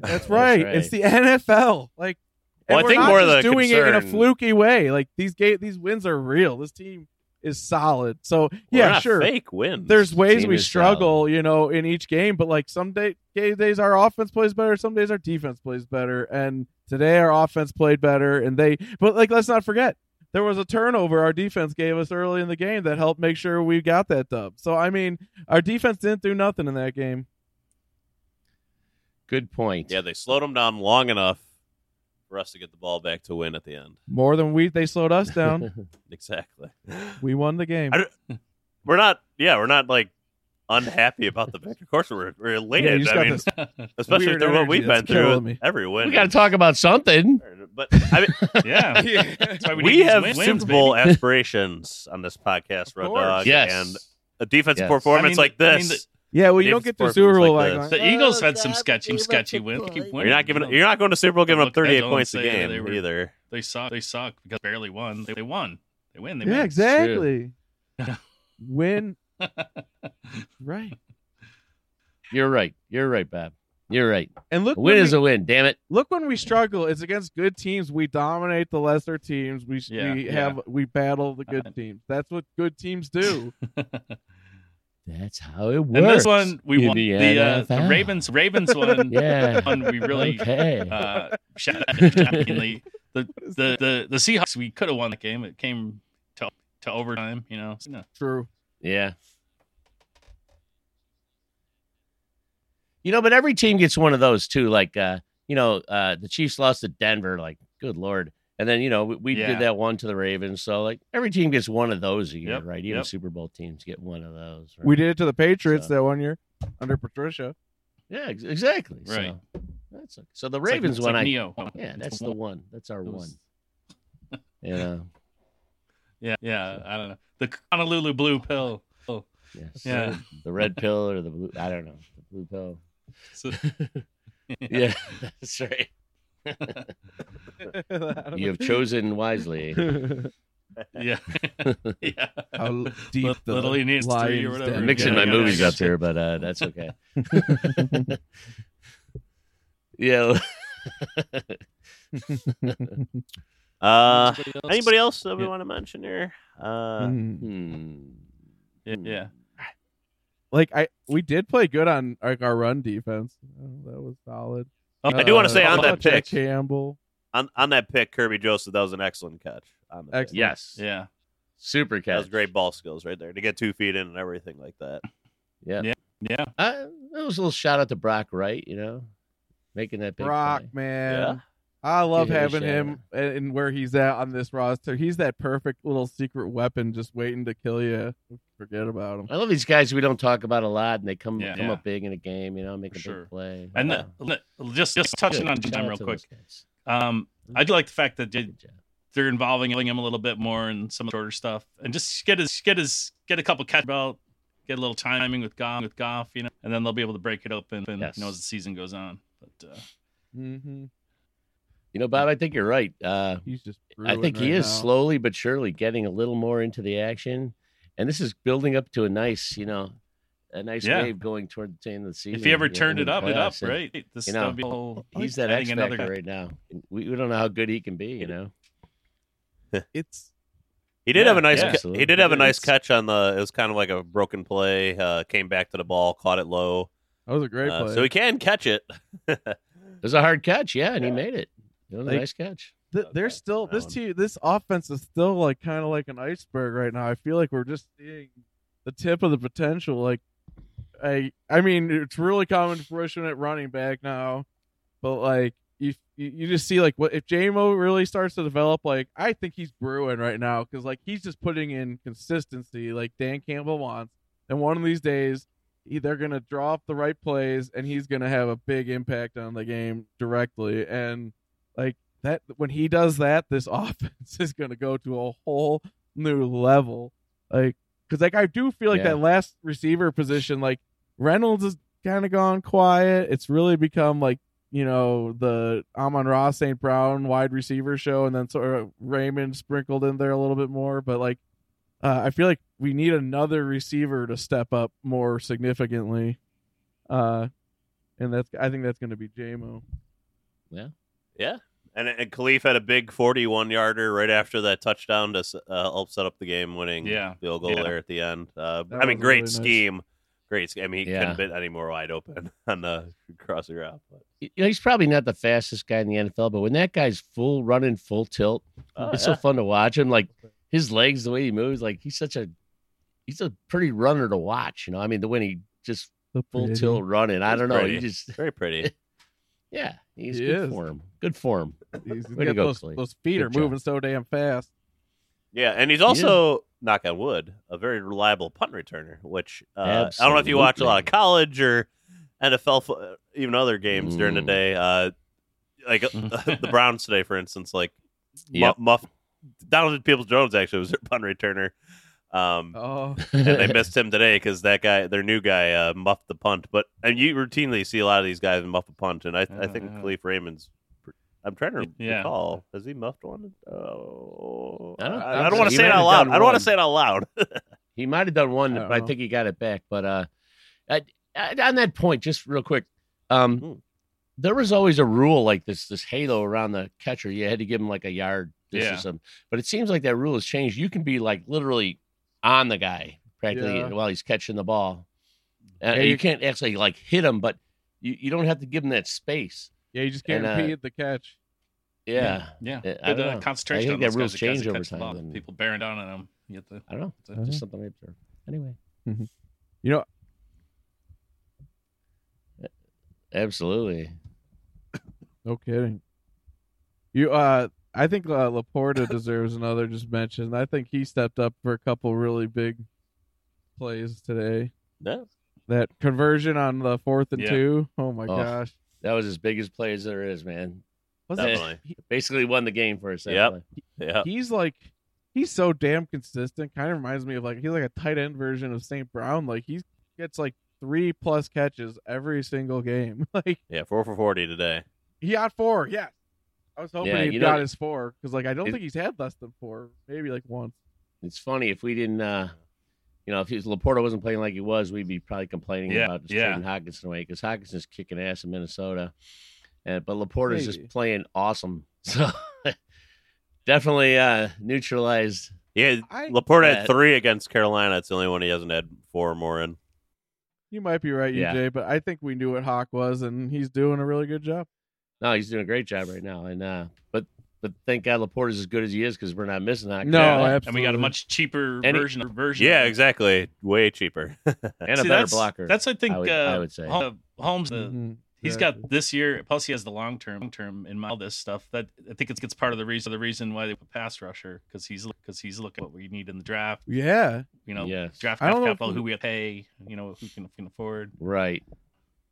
That's right. It's the NFL. Like, Well, I we're think not more of the doing it in a fluky way. Like these ga- these wins are real. This team is solid. So yeah, they're not sure. fake wins. There's ways Team we is struggle, you know, in each game, but like some day, day- days our offense plays better, some days our defense plays better, and today our offense played better, and they. But like, let's not forget, there was a turnover our defense gave us early in the game that helped make sure we got that dub. So I mean, our defense didn't do nothing in that game. Good point. Yeah, they slowed them down long enough for us to get the ball back to win at the end. More than we, they slowed us down. Exactly. we won the game. We're not. Yeah, we're not like unhappy about the victory. Of course, we're, we're elated. you just I mean, especially through what we've been through. me. Every win. we got to talk about something. But I mean, yeah. We, we, have wins, Super baby. Aspirations on this podcast, Red course. Dog. Yes. And a defensive Yes. performance I mean- like I this mean, Yeah, well, you If don't get the Super Bowl like by The Eagles "Oh, had some sketchy, sketchy a wins. Keep winning. You're not giving. You're not going to Super Bowl giving up 38 points a game they were- either. They suck. They suck because they barely won. They, they won. They win. They Yeah, win. exactly. Win. right. You're right. You're right, Bob. You're right. And look, A win when is we, a win. Damn it. look when we struggle. It's against good teams. We dominate the lesser teams. We Yeah, we yeah. have we battle the good uh, teams. That's what good teams do. That's how it works. and this one we in won. the The, uh, the Ravens. Ravens one. Yeah. One we really okay. uh, shout- shockingly. The, the the the Seahawks. We could have won the game. It came to to overtime. You know. No. True. yeah. You know, but every team gets one of those too. Like, uh, you know, uh, the Chiefs lost to Denver. Like, good lord. And then you know we, we Yeah. did that one to the Ravens. So like every team gets one of those a year, Yep, right? Even yep. Super Bowl teams get one of those. Right? We did it to the Patriots So- that one year under Patricia. Yeah, ex- exactly. Right. So, that's okay. so the It's Ravens it's one. like I Neo. yeah, It's that's the one. That's our It one. was- You. Yeah, yeah. I don't know. The Honolulu blue pill. Oh, Yes. Yeah. The red pill or the blue. I don't know. The blue pill. so, Yeah, that's right. You have chosen wisely. yeah, yeah. How deep Lit- the Little he needs three or whatever. I'm mixing Yeah, my yeah, movies up here, but uh, that's okay. yeah. Uh, Anybody else? anybody else that we Yeah. want to mention here? Uh. Hmm. Yeah, yeah. like I we did play good on like our run defense. Oh, that was solid. Oh, I do wanna say on that pick- Campbell. on on that pick, Kerby Joseph, that was an excellent catch. On the. Excellent. Yes. Yeah. Super catch. That was great ball skills right there to get two feet in and everything like that. Yeah. Yeah. Yeah. Uh, it was a little shout out to Brock Wright, you know, making that big Brock, play. man. Yeah. I love Give having him and and where he's at on this roster. He's that perfect little secret weapon just waiting to kill you. Forget about him. I love these guys we don't talk about a lot, and they come Yeah. come Yeah. up big in a game, you know, make a Sure. big play. And Uh, the, just just touching good. on Shout Jim real quick. Um, I do like the fact that they, they're involving him a little bit more in some of the shorter stuff, and just get his get his get a couple catch belt, get a little timing with Goff, with Goff, you know, and then they'll be able to break it open, and, Yes. you know, as the season goes on. But uh, hmm You know, Bob, I think you're right. Uh, He's just. I think he is now. slowly but surely getting a little more into the action, and this is building up to a nice, you know, a nice Yeah. wave going toward the end of the season. if he ever turned it up, it up, and right? This you is know, gonna be whole, He's that adding X another right now. We, we don't know how good he can be. You know, It's He did Yeah, have a nice. yeah, ca- he did have a nice catch on the. It was kind of like a broken play. Uh, came back to the ball, caught it low. that was a great Uh, play. so he can catch it. it was a hard catch, yeah, and he made it. It was a Like- nice catch. Th- there's still this one. team, this offense is still like kind of like an iceberg right now. I feel like we're just seeing the tip of the potential. Like, I, I mean, it's really common to fruition at running back now, but like you, you you just see like what if JMO really starts to develop. Like, I think he's brewing right now because like he's just putting in consistency, like Dan Campbell wants. And one of these days, he- they're gonna draw up the right plays, and he's gonna have a big impact on the game directly. And like that when he does that this offense is going to go to a whole new level. Like because like i do feel like Yeah. that last receiver position like reynolds has kind of gone quiet. It's really become like you know the amon ross st brown wide receiver show and then sort of raymond sprinkled in there a little bit more. But like uh, i feel like we need another receiver to step up more significantly. Uh and that's i think that's going to be jmo Yeah, Yeah. And, and Kalif had a big 41 yarder right after that touchdown to uh, help set up the game winning Yeah. field goal Yeah. there at the end. Uh, I mean, great really nice. scheme. Great scheme. I mean, he Yeah. couldn't have been any more wide open on the crossing route. But, You know, he's probably not the fastest guy in the NFL, but when that guy's full running, full tilt, oh, it's yeah. so fun to watch him. Like his legs, the way he moves, like he's such a he's a pretty runner to watch. You know, I mean, the when he just The full pretty- tilt running, I don't know. pretty. He just very pretty. yeah, he's He good is. form. Good form. He's Way to got go, those, those feet Good are job. moving so damn fast. Yeah, and he's also knock on wood, a very reliable punt returner. Which uh, I don't know if you watch a lot of college or NFL, even other games during the Mm. day. Uh, like the Browns today, for instance, like Yep. Muff, Muff Donald Peoples Jones actually was their punt returner. Um, Oh, and they missed him today because that guy, their new guy, uh, muffed the punt. But and you routinely see a lot of these guys muff a punt, and I, I think Uh, Kalif Raymond's. I'm trying to Yeah. recall. Has he muffed one? Oh, I don't- I, I don't want to say it out loud. I don't want to say it out loud. He might have done one, I don't but I think he got it back. But uh, I, I, on that point, just real quick, um, Hmm. there was always a rule like this this halo around the catcher. You had to give him like a yard distance. of- But it seems like that rule has changed. You can be like literally on the guy practically Yeah. while he's catching the ball. Uh, Yeah, you you- can't actually like hit him, but you, you don't have to give him that space. yeah, you just can't And, uh, repeat the catch. Yeah. Yeah, Yeah, I but don't uh, concentration I think that those rules guys, the guys change over time, ball, and- People bearing down on them. You have to, I don't know. to- Uh-huh. Just something I observed. Anyway. You know, Absolutely. no kidding. You, uh, I think uh, LaPorta deserves another just mention. I think he stepped up for a couple really big plays today. yeah. That conversion on the fourth and Yeah. two. Oh my Oh, gosh. That was as big as play as there is, man. Was that- it- Basically won the game for us. that Yep. play. Yeah. he's like he's so damn consistent. Kind of reminds me of like he's like a tight end version of St. Brown. Like he gets like three plus catches every single game. like Yeah. Four for forty today. he got four. Yeah, I was hoping Yeah, he you got know- his four because like I don't It- think he's had less than four. Maybe like once. It's funny if we didn't, uh, you know, if he, LaPorta wasn't playing like he was, we'd be probably complaining Yeah, about just yeah. trading Hockenson away because Hockenson's kicking ass in Minnesota, and but LaPorta's Maybe. just playing awesome. So definitely uh, neutralized. Yeah. I LaPorta Yeah. had three against Carolina. It's the only one he hasn't had four or more in. you might be right, Yeah. UJ, but I think we knew what Hawk was, and he's doing a really good job. No, he's doing a great job right now, and uh, but but thank God LaPorta is as good as he is because we're not missing that. No, Yeah, absolutely. and we got a much cheaper Any- version of version. Yeah. Exactly. Way cheaper. and a better that's, blocker. That's I think I would- uh, I would say. Hol- Holmes. Uh, Mhm, He's exactly. got this year. Plus, he has the long term, long term in. All this stuff that I think it's, it's part of the reason. The reason why they put pass rusher because he's because he's looking at what we need in the draft. Yeah. You know, Yes. draft I don't know capital, if- who we pay. You know, who can, can afford. right.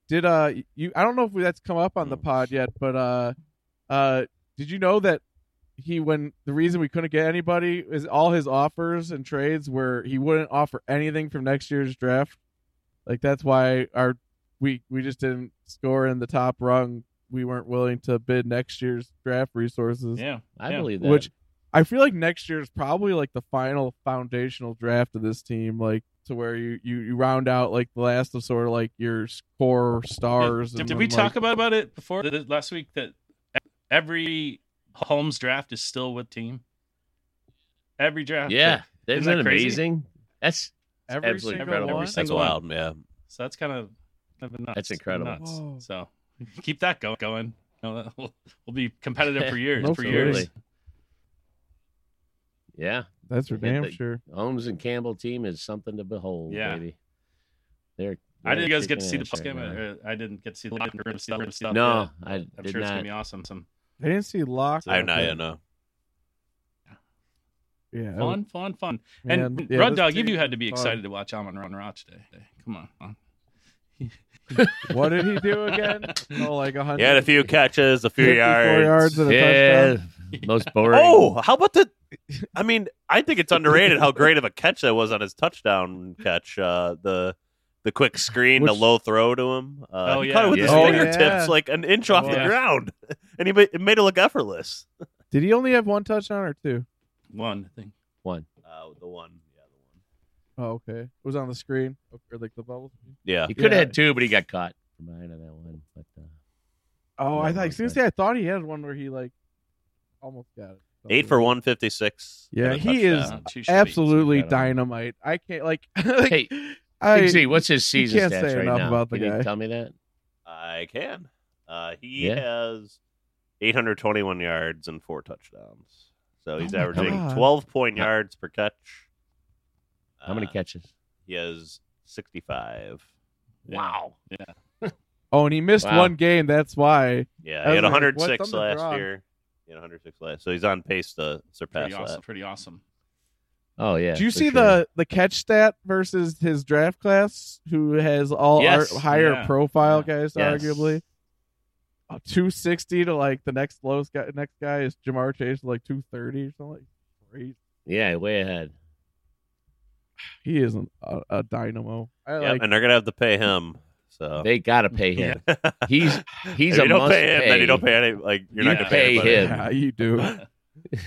Did uh you? I don't know if that's come up on the pod yet, but uh, uh, did you know that he when the reason we couldn't get anybody is all his offers and trades were he wouldn't offer anything from next year's draft. Like that's why our we we just didn't score in the top rung. We weren't willing to bid next year's draft resources. Yeah, I yeah. believe that. Which I feel like next year is probably like the final foundational draft of this team, like to where you you, you round out like the last of sort of like your core stars. Did, and did then, we like- talk about, about it before th- th- last week? That every Holmes draft is still with team. Every draft. yeah, Isn't isn't that that amazing? That's every absolutely single incredible. one? Every That's single wild. Yeah. So that's kind of, kind of nuts. That's incredible. Nuts. So keep that go- going. We'll, we'll be competitive for years. No for years. Absolutely. Yeah. That's for damn the- sure. Holmes and Campbell team is something to behold, Yeah. baby. They're, I didn't guys get to see the post game. right. Uh, I didn't get to see the locker room stuff. stuff No, yet. I I'm did sure it's gonna be awesome. Some I didn't see lock. I have not yet. No. Yeah, fun, fun, fun. man, and yeah, Rod Dog, team you had to be is fun. excited to watch Amon Ron Ra today. Come on, on. What did he do again? Oh, like a He had a few catches, a few yards. yards and a Yeah, touchdown. Most boring. Oh, how about the? I mean, I think it's underrated how great of a catch that was on his touchdown catch. Uh, the the quick screen, the low throw to him. Uh, Oh, he yeah. caught it with his Yeah. Oh, fingertips, yeah. like an inch off the Yeah. ground, and he made, it made it look effortless. Did he only have one touchdown or two? One thing. One. Uh, the one, yeah, the one. Oh, okay. It was on the screen or like the bubble. Yeah, He could have had two, but he got caught from behind on that one. But uh, Oh, I Yeah, thought. one Seriously, I thought he had one where he like almost got it. eight for one fifty six. Yeah, he is Not absolutely dynamite. I can't like. like hey, I, Big Z, what's his season can't stats say right enough now? about the Can you tell me that? I can. Uh, he Yeah. has 821 yards and four touchdowns. So he's Oh averaging God. 12 point yards per catch. How many Uh, catches? He has 65. Wow. Oh, and he missed Wow. one game. That's why. Yeah, he had was like, 106 last wrong? year. He had 106 last. So he's on pace to surpass Pretty awesome. that. Pretty awesome. Oh yeah. Do you see sure. the the catch stat versus his draft class, who has all Yes. our higher Yeah. profile Yeah. guys, Yes. arguably. Uh, two sixty to like the next lowest guy. Next guy is Ja'Marr Chase, like two thirty or something. Like, great. Yeah, way ahead. he isn't a, a dynamo. I Yep, like and they're gonna have to pay him. So They got to pay him. He's he's if a you don't must pay him, then you don't pay any. Like you're You not gonna pay pay, him. yeah, you do.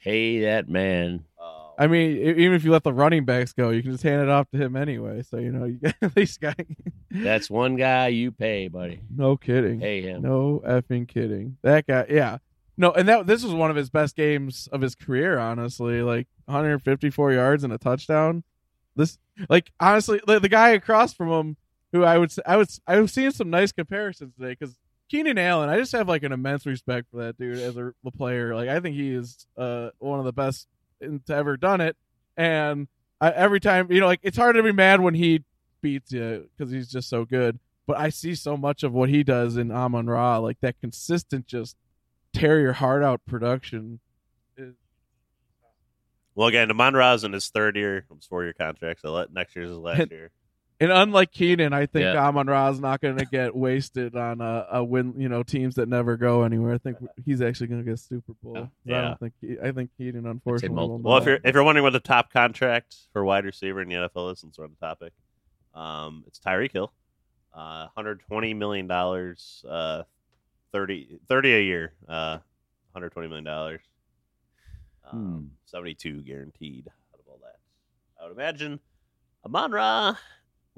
Pay that man. Oh. I mean, even if you let the running backs go, you can just hand it off to him anyway. So you know, you at least got That's one guy you pay, buddy. no kidding. Pay him. No effing kidding. That guy, yeah. No, and that this was one of his best games of his career, honestly. Like 154 yards and a touchdown. This, like, honestly, the, the guy across from him, who I would, I would, s- I was seeing some nice comparisons today because Keenan Allen, I just have like an immense respect for that dude as a, a player. Like, I think he is uh one of the best in, to ever done it. And I, every time, you know, like it's hard to be mad when he beats you because he's just so good but I see so much of what he does in Amon Ra, like that consistent, just tear your heart out production. Is, Well, again, Amon Ra's in his third year, his four year contract. So let, next year's his last year. And unlike Keenan, I think Yeah. Amon Ra is not going to get wasted on a, a win. You know, teams that never go anywhere. I think he's actually going to get Super Bowl. I Yeah. don't think. He, I think Keenan, unfortunately, will multiple. Well, if you're if you're wondering what the top contract for wide receiver in the NFL is, since we're on the topic, um, it's Tyreek Hill, uh, 120 million dollars, uh, 30, 30 a year, uh, 120 million dollars, um, 72 guaranteed out of all that. I would imagine Amon Ra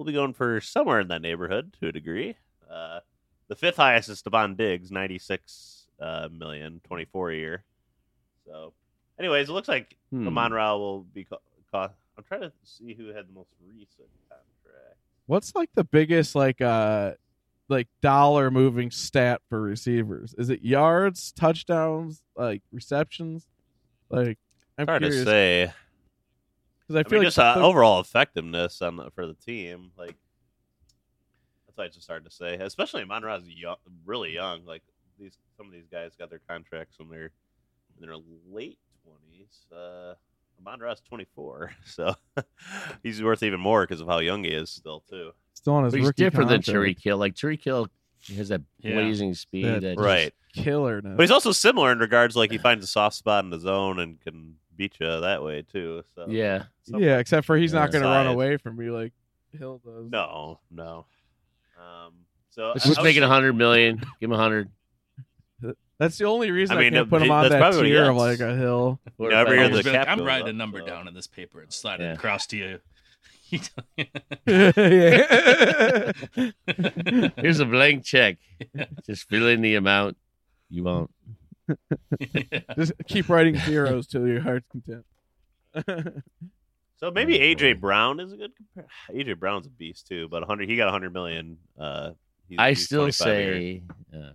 will be going for somewhere in that neighborhood to a degree. Uh, the fifth highest is Stefon Diggs, 96 uh, million, 24 a year. So, anyways, it looks like Hmm. Amon Ra will be co- co- I'm trying to see who had the most recent contract. What's like the biggest like uh like dollar moving stat for receivers? Is it yards, touchdowns, like receptions? Like I'm Hard curious to say. Because I I, feel mean, like just uh, the- overall effectiveness on the, for the team, like that's why it's just hard to say. Especially Amon Ra's young, really young. Like these, some of these guys got their contracts when they're in their late twenties. Uh, Amon Ra's twenty four, so he's worth even more because of how young he is still too. still on his But he's rookie different than contract. Tyreek Hill. Like Tyreek Hill has that Yeah. blazing speed. That- that Right. killer. But he's also similar in regards like he finds a soft spot in the zone and can beat you that way too. So Yeah. Some- Yeah, except for he's not going to run away from you like Hill does. no, no. Um, so Let's I- just I make it a hundred million. Give him a hundred. That's the only reason I, I mean, can't put him on that probably what he tier of like a Hill. You know, every I year was the gonna- cap I'm goes writing a number so- down on this paper and sliding Yeah. it across to you. Here's a blank check. Just fill in the amount you want. Just keep writing zeros till your heart's content. So maybe AJ. Brown is a good. Compar- AJ Brown's a beast too, but 100 he got 100 million. Uh, he's, I he's still a year. say, uh,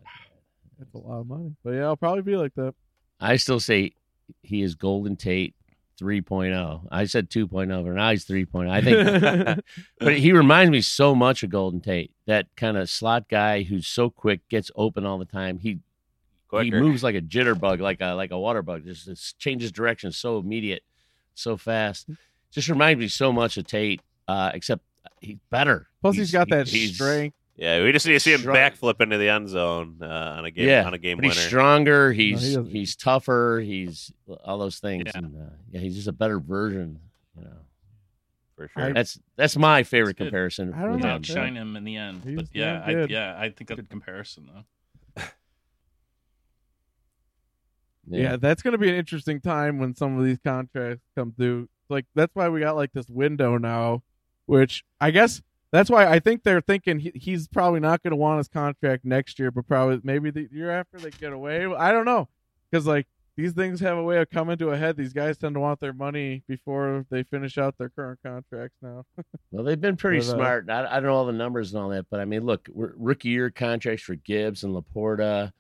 That's a lot of money. But yeah, I'll probably be like that. I still say he is Golden Tate 3.0. I said 2.0, but now he's 3.0. I think, but he reminds me so much of Golden Tate. That kind of slot guy who's so quick, gets open all the time. He he moves like a jitterbug, like a like a water bug. Just, just changes direction so immediate, so fast. Just reminds me so much of Tate, uh, except he's better. Plus, he's got that he's- strength. Yeah, we just need to see him Strong. backflip into the end zone uh, on a game Yeah, on a game But he's stronger. He's doesn't- he's tougher. He's all those things. Yeah. And, uh, yeah, he's just a better version. You know, for sure. I- that's that's my favorite comparison. I don't with know. him. Outshine him in the end. He's but yeah, I, yeah, I think that's a good comparison though. Yeah. that's going to be an interesting time when some of these contracts come through. Like that's why we got like this window now, which I guess that's why I think they're thinking he, he's probably not going to want his contract next year, but probably maybe the year after they get away. I don't know because like these things have a way of coming to a head. These guys tend to want their money before they finish out their current contracts now. Well, they've been pretty But, uh, smart. I, I don't know all the numbers and all that, but I mean, look, we're, rookie year contracts for Gibbs and LaPorta.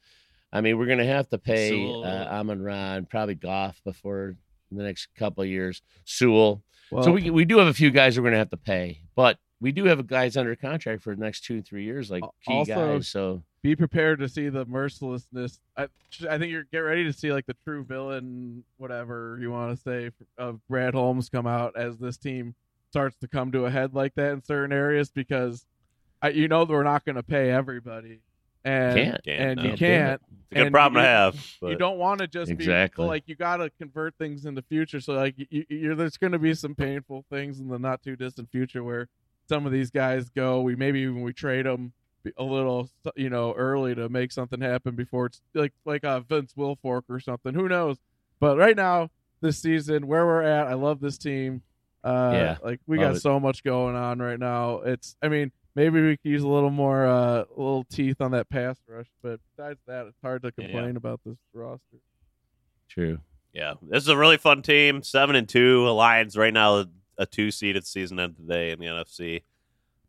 I mean, we're going to have to pay Sewell. uh, Amon and probably Goff before the next couple of years. Sewell. Well, so we we do have a few guys we're going to have to pay, but we do have guys under contract for the next two three years, like key Also- guys. So be prepared to see the mercilessness. I, I think you're get ready to see like the true villain, whatever you want to say, of Brad Holmes come out as this team starts to come to a head like that in certain areas because I, you know we're not going to pay everybody, and Can't. Can't, and no. you Can't do. It's a good and problem to have. But you don't want to just Exactly. be like you got to convert things in the future. So like you, you're, there's going to be some painful things in the not too distant future where some of these guys go. We maybe even we trade them a little, you know, early to make something happen before it's like like a Vince Wilfork or something. Who knows? But right now, this season, where we're at, I love this team. Uh, Yeah, like we got it. so much going on right now. It's, I mean, maybe we could use a little more, uh, little teeth on that pass rush. But besides that, it's hard to Yeah. complain about this roster. True. yeah, this is a really fun team. Seven and two. Lions right now a two seed at the season end today in the NFC.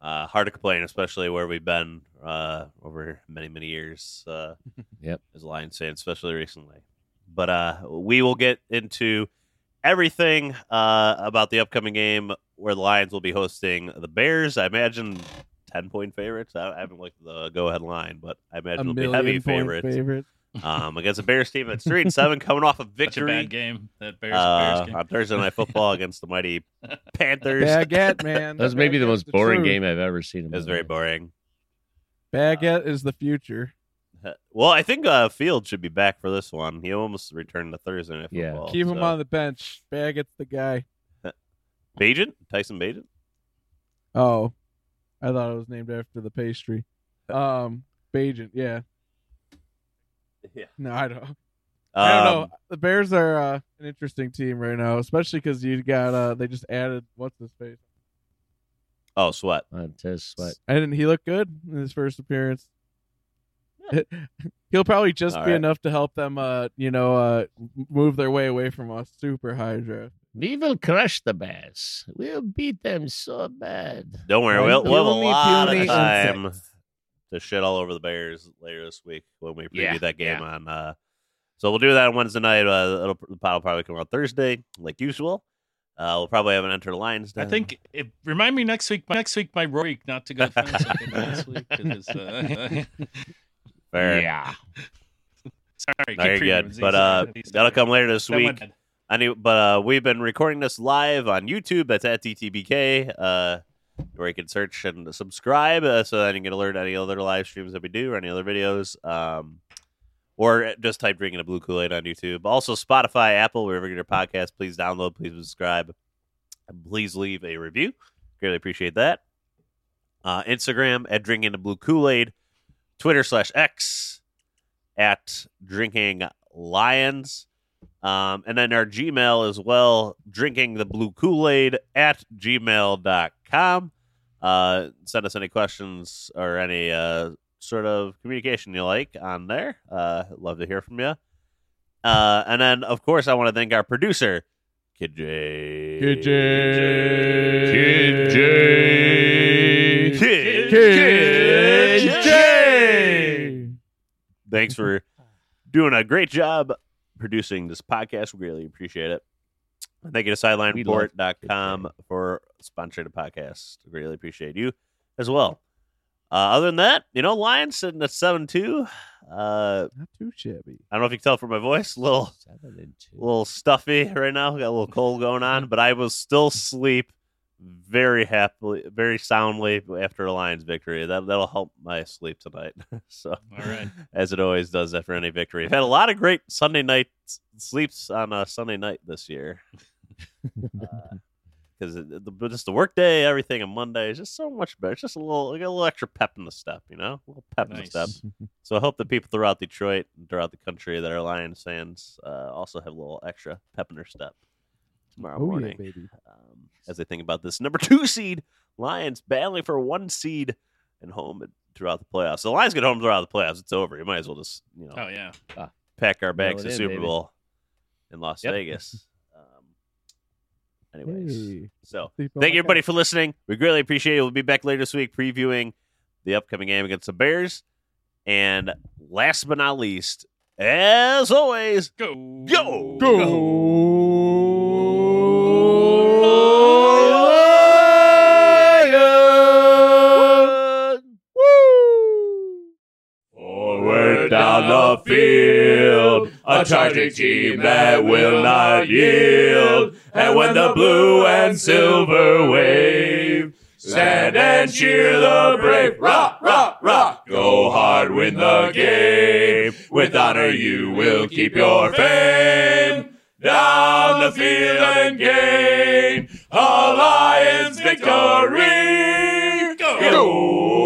Uh, hard to complain, especially where we've been uh, over many many years. Uh, Yep. as a Lions fan, especially recently. But uh, we will get into everything uh, about the upcoming game where the Lions will be hosting the Bears. I imagine ten point favorites. I, I haven't looked at the go ahead line, but I imagine it'll be heavy point favorites favorite. um, against a Bears team that's three and seven, coming off a Such a victory bad game. That Bears, uh, Bears game. on Thursday Night Football against the mighty Panthers. Baguette, man. That was maybe the Baguette's most boring truth. game I've ever seen. in It was very life. boring. Baguette is the future. Well, I think uh, Field should be back for this one. He almost returned to Thursday Night Yeah. Football. Keep him so- on the bench. Baggett's the guy. Bagent? Tyson Bagent? Oh, I thought it was named after the pastry. Um, Bagent. Yeah. Yeah. No, I don't. I don't know. Um, The Bears are uh, an interesting team right now, especially because you got uh, they just added what's his face, Oh, Sweat. Montez Sweat. and he looked good in his first appearance. He'll probably just All be right. enough to help them, uh, you know, uh, move their way away from us. Super Hydra. We will crush the Bears. We'll beat them so bad. Don't worry. Right. We'll, we'll have a lot of time insects. to shit all over the Bears later this week when we preview Yeah, that game yeah. on. Uh, so we'll do that on Wednesday night. Uh, it'll, the pod will probably come out Thursday, like usual. Uh, we'll probably have an enter the lines. I think it, remind me next week. Next week, my Rory not to go fence again next week. 'cause, uh, Fair. Yeah. sorry, No, you're good. But uh, that'll come later this that week. went bad. Any, but uh, we've been recording this live on YouTube. That's at DTBK, uh, where you can search and subscribe, uh, so that you can get alert any other live streams that we do or any other videos. Um, or just type "drinking a blue Kool Aid" on YouTube. Also, Spotify, Apple, wherever you get your podcast. Please download. Please subscribe. And please leave a review. Greatly appreciate that. Uh, Instagram at drinking the blue Kool Aid. Twitter slash X at drinking lions. Um, and then our Gmail as well, drinking the blue Kool Aid at gmail.com. Uh, send us any questions or any uh, sort of communication you like on there. Uh, love to hear from you. Uh, and then, of course, I want to thank our producer, Kid J. Kid J. Kid J. Kid, Kid Thanks for doing a great job producing this podcast. We really appreciate it. Thank you to sidelineport.com for sponsoring the podcast. We really appreciate you as well. Uh, other than that, you know, Lions sitting at 7 2. Uh, Not too shabby. I don't know if you can tell from my voice, a little, Seven and two. a little stuffy right now. Got a little cold going on, but I was still sleep very happily, very soundly after a Lions victory. That, that'll help my sleep tonight. so, All right. as it always does after any victory. I've had a lot of great Sunday night sleeps on a Sunday night this year. Because the, just the work day, everything on Monday is just so much better. It's just a little, like a little extra pep in the step, you know, a little pep in the step. So I hope that people throughout Detroit and throughout the country that are Lions fans uh, also have a little extra pep in their step tomorrow Oh yeah, morning baby. um, as they think about this number two seed Lions battling for one seed and home throughout the playoffs. So the Lions get home throughout the playoffs. It's over. You might as well just you know Oh yeah. pack our bags to in, Super baby. Bowl in Las Yep. Vegas. Um, anyways, Hey. so thank you everybody for listening. We greatly appreciate it. We'll be back later this week previewing the upcoming game against the Bears. And last but not least, as always, Go. Go. go. down the field, a charging team that will not yield. And when the blue and silver wave, stand and cheer the brave. Rock, rock, rock. Go hard, win the game. With honor, you will keep your fame. Down the field and gain a Lions victory. Go!